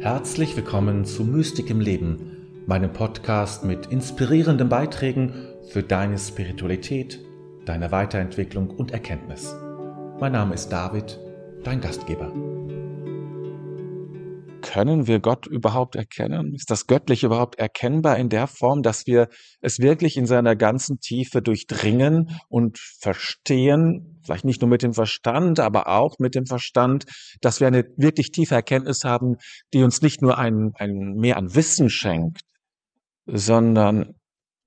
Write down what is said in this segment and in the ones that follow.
Herzlich willkommen zu Mystik im Leben, meinem Podcast mit inspirierenden Beiträgen für deine Spiritualität, deine Weiterentwicklung und Erkenntnis. Mein Name ist David, dein Gastgeber. Können wir Gott überhaupt erkennen? Ist das Göttliche überhaupt erkennbar in der Form, dass wir es wirklich in seiner ganzen Tiefe durchdringen und verstehen, vielleicht nicht nur mit dem Verstand, aber auch mit dem Verstand, dass wir eine wirklich tiefe Erkenntnis haben, die uns nicht nur ein, ein mehr an Wissen schenkt, sondern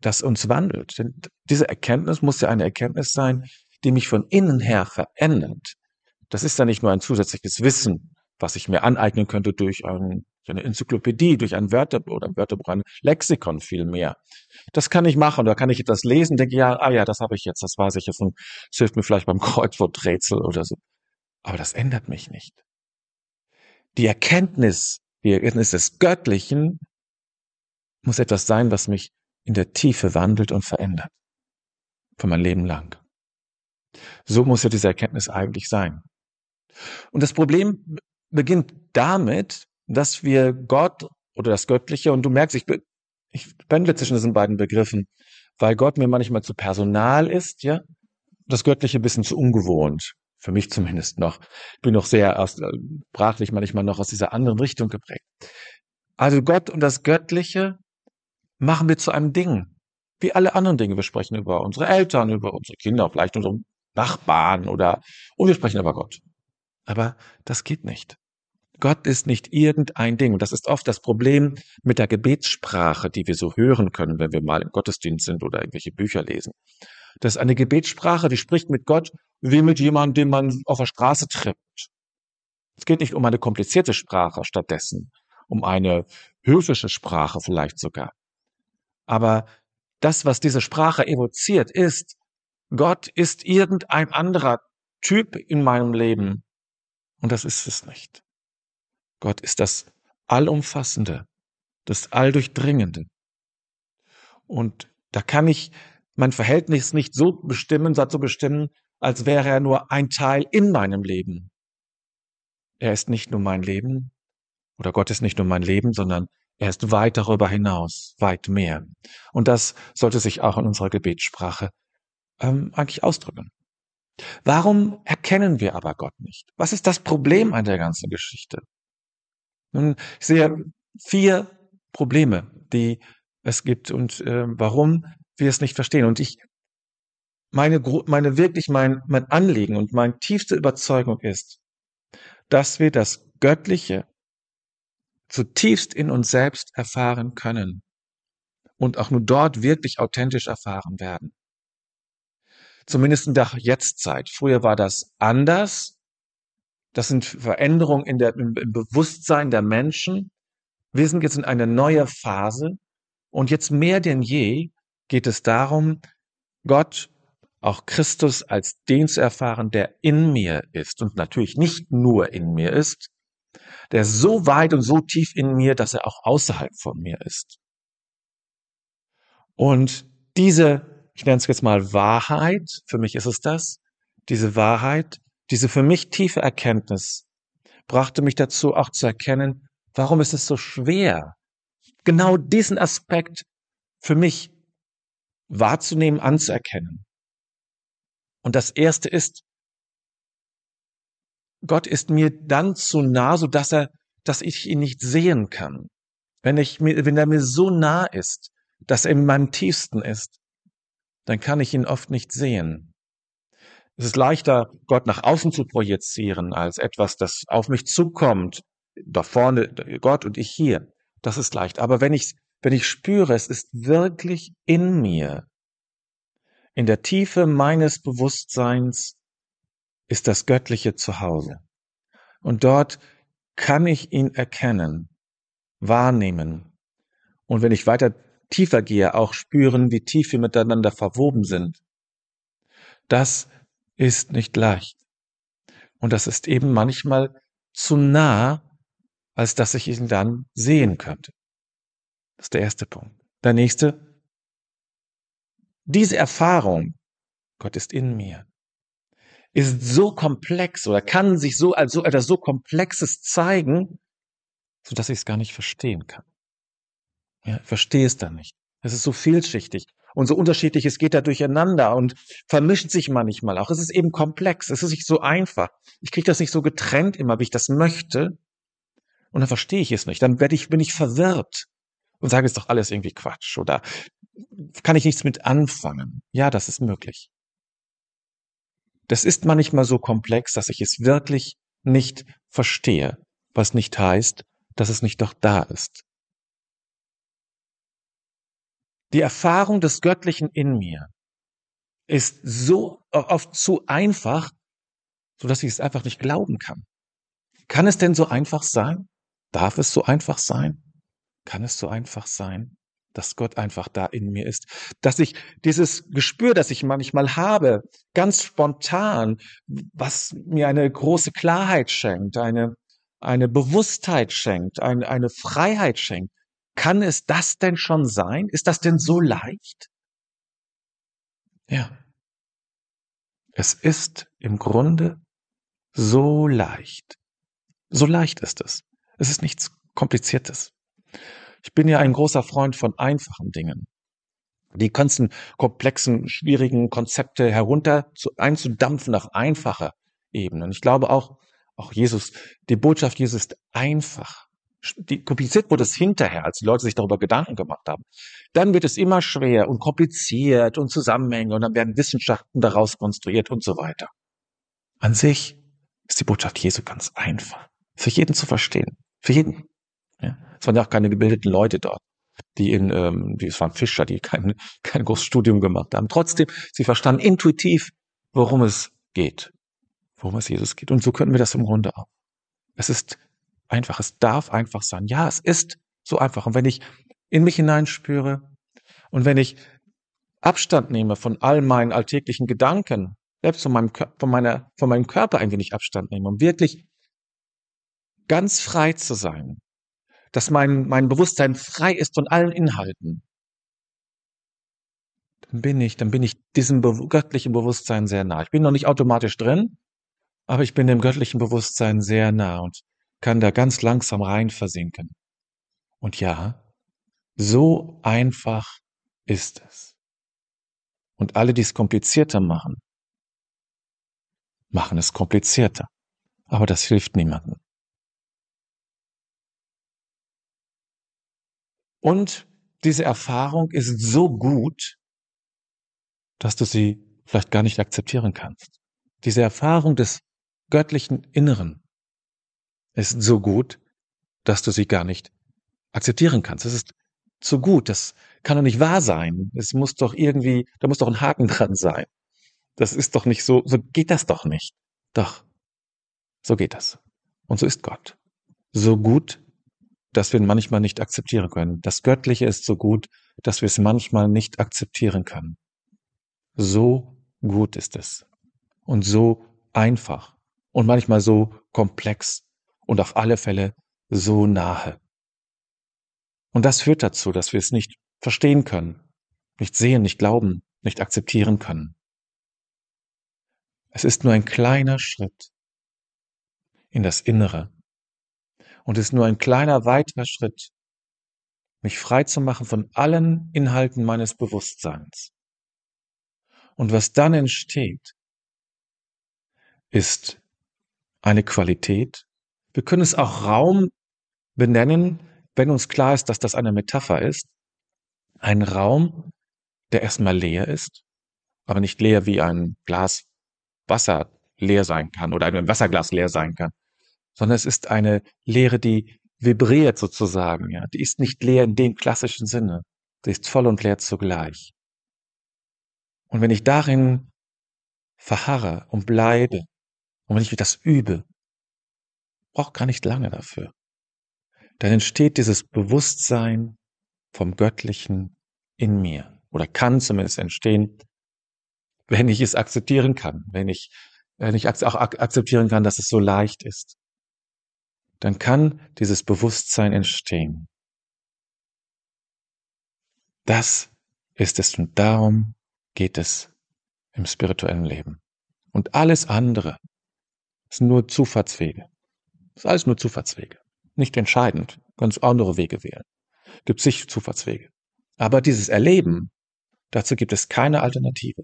das uns wandelt. Denn diese Erkenntnis muss ja eine Erkenntnis sein, die mich von innen her verändert. Das ist ja nicht nur ein zusätzliches Wissen, was ich mir aneignen könnte durch ein, eine Enzyklopädie, durch ein Wörterbuch oder ein Wörterbuch, ein Lexikon viel mehr. Das kann ich machen. Da kann ich etwas lesen, denke, ja, ah ja, das habe ich jetzt, das weiß ich jetzt und es hilft mir vielleicht beim Kreuzworträtsel oder so. Aber das ändert mich nicht. Die Erkenntnis, die Erkenntnis des Göttlichen muss etwas sein, was mich in der Tiefe wandelt und verändert. Für mein Leben lang. So muss ja diese Erkenntnis eigentlich sein. Und das Problem beginnt damit, dass wir Gott oder das Göttliche, und du merkst, ich, ich pendle zwischen diesen beiden Begriffen, weil Gott mir manchmal zu personal ist, ja, das Göttliche ein bisschen zu ungewohnt. Für mich zumindest noch. Ich bin noch sehr äh, sprachlich manchmal noch aus dieser anderen Richtung geprägt. Also Gott und das Göttliche machen wir zu einem Ding. Wie alle anderen Dinge. Wir sprechen über unsere Eltern, über unsere Kinder, vielleicht unsere Nachbarn oder, und wir sprechen über Gott. Aber das geht nicht. Gott ist nicht irgendein Ding. Und das ist oft das Problem mit der Gebetssprache, die wir so hören können, wenn wir mal im Gottesdienst sind oder irgendwelche Bücher lesen. Das ist eine Gebetssprache, die spricht mit Gott wie mit jemandem, den man auf der Straße trifft. Es geht nicht um eine komplizierte Sprache stattdessen, um eine höfische Sprache vielleicht sogar. Aber das, was diese Sprache evoziert, ist, Gott ist irgendein anderer Typ in meinem Leben. Und das ist es nicht. Gott ist das Allumfassende, das Alldurchdringende. Und da kann ich mein Verhältnis nicht so bestimmen, so bestimmen, als wäre er nur ein Teil in meinem Leben. Er ist nicht nur mein Leben, oder Gott ist nicht nur mein Leben, sondern er ist weit darüber hinaus, weit mehr. Und das sollte sich auch in unserer Gebetssprache ähm, eigentlich ausdrücken. Warum erkennen wir aber Gott nicht? Was ist das Problem an der ganzen Geschichte? Nun, ich sehe vier Probleme, die es gibt und äh, warum wir es nicht verstehen. Und ich meine, meine wirklich mein, mein Anliegen und meine tiefste Überzeugung ist, dass wir das Göttliche zutiefst in uns selbst erfahren können und auch nur dort wirklich authentisch erfahren werden. Zumindest in der Jetztzeit. Früher war das anders das sind Veränderungen in der, im, Bewusstsein der Menschen. Wir sind jetzt in eine neue Phase und jetzt mehr denn je geht es darum, Gott, auch Christus als den zu erfahren, der in mir ist und natürlich nicht nur in mir ist, der so weit und so tief in mir, dass er auch außerhalb von mir ist. Und diese, ich nenne es jetzt mal Wahrheit, für mich ist es das, diese Wahrheit diese für mich tiefe Erkenntnis brachte mich dazu, auch zu erkennen, warum ist es so schwer, genau diesen Aspekt für mich wahrzunehmen, anzuerkennen. Und das erste ist, Gott ist mir dann zu nah, so dass er, dass ich ihn nicht sehen kann. Wenn ich mir, wenn er mir so nah ist, dass er in meinem tiefsten ist, dann kann ich ihn oft nicht sehen. Es ist leichter, Gott nach außen zu projizieren, als etwas, das auf mich zukommt. Da vorne Gott und ich hier. Das ist leicht. Aber wenn ich, wenn ich spüre, es ist wirklich in mir, in der Tiefe meines Bewusstseins ist das Göttliche zu Hause. Und dort kann ich ihn erkennen, wahrnehmen. Und wenn ich weiter tiefer gehe, auch spüren, wie tief wir miteinander verwoben sind. Das ist nicht leicht. Und das ist eben manchmal zu nah, als dass ich ihn dann sehen könnte. Das ist der erste Punkt. Der nächste, diese Erfahrung, Gott ist in mir, ist so komplex oder kann sich so als so etwas so Komplexes zeigen, so dass ich es gar nicht verstehen kann. Ja, verstehe es dann nicht. Es ist so vielschichtig und so unterschiedlich, es geht da durcheinander und vermischt sich manchmal auch. Es ist eben komplex, es ist nicht so einfach. Ich kriege das nicht so getrennt immer, wie ich das möchte. Und dann verstehe ich es nicht. Dann werde ich, bin ich verwirrt und sage, es doch alles irgendwie Quatsch oder kann ich nichts mit anfangen. Ja, das ist möglich. Das ist manchmal so komplex, dass ich es wirklich nicht verstehe, was nicht heißt, dass es nicht doch da ist. Die Erfahrung des Göttlichen in mir ist so oft zu einfach, so dass ich es einfach nicht glauben kann. Kann es denn so einfach sein? Darf es so einfach sein? Kann es so einfach sein, dass Gott einfach da in mir ist? Dass ich dieses Gespür, das ich manchmal habe, ganz spontan, was mir eine große Klarheit schenkt, eine, eine Bewusstheit schenkt, eine, eine Freiheit schenkt, kann es das denn schon sein? Ist das denn so leicht? Ja. Es ist im Grunde so leicht. So leicht ist es. Es ist nichts Kompliziertes. Ich bin ja ein großer Freund von einfachen Dingen. Die ganzen komplexen, schwierigen Konzepte herunter zu, einzudampfen auf einfache Ebenen. Ich glaube auch, auch Jesus, die Botschaft Jesus ist einfach die, kompliziert wurde es hinterher, als die Leute sich darüber Gedanken gemacht haben. Dann wird es immer schwer und kompliziert und Zusammenhänge und dann werden Wissenschaften daraus konstruiert und so weiter. An sich ist die Botschaft Jesu ganz einfach. Für jeden zu verstehen. Für jeden. Ja. Es waren ja auch keine gebildeten Leute dort, die in, ähm, die, es waren Fischer, die kein, kein großes Studium gemacht haben. Trotzdem, sie verstanden intuitiv, worum es geht. Worum es Jesus geht. Und so könnten wir das im Grunde auch. Es ist einfach. Es darf einfach sein. Ja, es ist so einfach. Und wenn ich in mich hineinspüre und wenn ich Abstand nehme von all meinen alltäglichen Gedanken, selbst von meinem, von meiner, von meinem Körper ein wenig Abstand nehme, um wirklich ganz frei zu sein, dass mein, mein Bewusstsein frei ist von allen Inhalten, dann bin ich, dann bin ich diesem göttlichen Bewusstsein sehr nah. Ich bin noch nicht automatisch drin, aber ich bin dem göttlichen Bewusstsein sehr nah und kann da ganz langsam rein versinken. Und ja, so einfach ist es. Und alle, die es komplizierter machen, machen es komplizierter. Aber das hilft niemandem. Und diese Erfahrung ist so gut, dass du sie vielleicht gar nicht akzeptieren kannst. Diese Erfahrung des göttlichen Inneren, ist so gut, dass du sie gar nicht akzeptieren kannst. Es ist zu gut, das kann doch nicht wahr sein. Es muss doch irgendwie, da muss doch ein Haken dran sein. Das ist doch nicht so, so geht das doch nicht. Doch, so geht das. Und so ist Gott. So gut, dass wir ihn manchmal nicht akzeptieren können. Das Göttliche ist so gut, dass wir es manchmal nicht akzeptieren können. So gut ist es. Und so einfach. Und manchmal so komplex und auf alle Fälle so nahe. Und das führt dazu, dass wir es nicht verstehen können, nicht sehen, nicht glauben, nicht akzeptieren können. Es ist nur ein kleiner Schritt in das Innere. Und es ist nur ein kleiner weiterer Schritt, mich frei zu machen von allen Inhalten meines Bewusstseins. Und was dann entsteht, ist eine Qualität, wir können es auch Raum benennen, wenn uns klar ist, dass das eine Metapher ist. Ein Raum, der erstmal leer ist, aber nicht leer wie ein Glas Wasser leer sein kann oder ein Wasserglas leer sein kann, sondern es ist eine Leere, die vibriert sozusagen, ja. Die ist nicht leer in dem klassischen Sinne. Sie ist voll und leer zugleich. Und wenn ich darin verharre und bleibe und wenn ich das übe, braucht gar nicht lange dafür. Dann entsteht dieses Bewusstsein vom Göttlichen in mir oder kann zumindest entstehen, wenn ich es akzeptieren kann, wenn ich, wenn ich auch akzeptieren kann, dass es so leicht ist. Dann kann dieses Bewusstsein entstehen. Das ist es und darum geht es im spirituellen Leben. Und alles andere sind nur Zufahrtswege. Das ist alles nur Zufahrtswege. nicht entscheidend, ganz andere Wege wählen. Gibt sich Zufahrtswege. Aber dieses Erleben, dazu gibt es keine Alternative.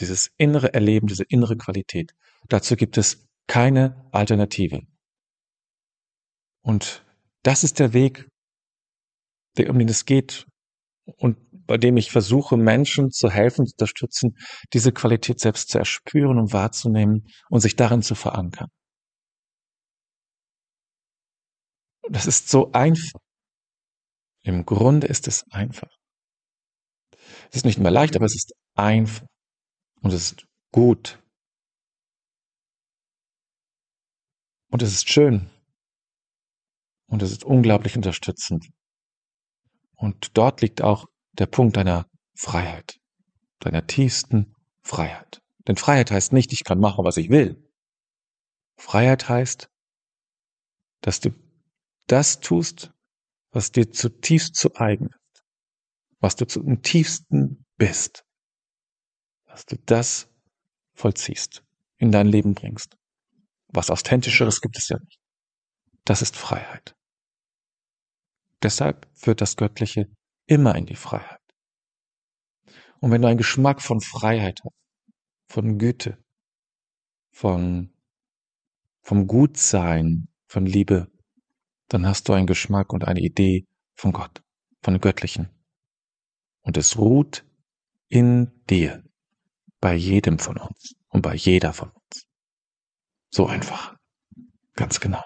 Dieses innere Erleben, diese innere Qualität, dazu gibt es keine Alternative. Und das ist der Weg, der, um den es geht und bei dem ich versuche, Menschen zu helfen, zu unterstützen, diese Qualität selbst zu erspüren und wahrzunehmen und sich darin zu verankern. Das ist so einfach. Im Grunde ist es einfach. Es ist nicht mehr leicht, aber es ist einfach. Und es ist gut. Und es ist schön. Und es ist unglaublich unterstützend. Und dort liegt auch der Punkt deiner Freiheit, deiner tiefsten Freiheit. Denn Freiheit heißt nicht, ich kann machen, was ich will. Freiheit heißt, dass du das tust, was dir zutiefst zu eigen ist, was du zum tiefsten bist, dass du das vollziehst, in dein Leben bringst. Was Authentischeres gibt es ja nicht. Das ist Freiheit. Deshalb führt das Göttliche immer in die Freiheit. Und wenn du einen Geschmack von Freiheit hast, von Güte, von, vom Gutsein, von Liebe, dann hast du einen Geschmack und eine Idee von Gott, von Göttlichen. Und es ruht in dir, bei jedem von uns und bei jeder von uns. So einfach. Ganz genau.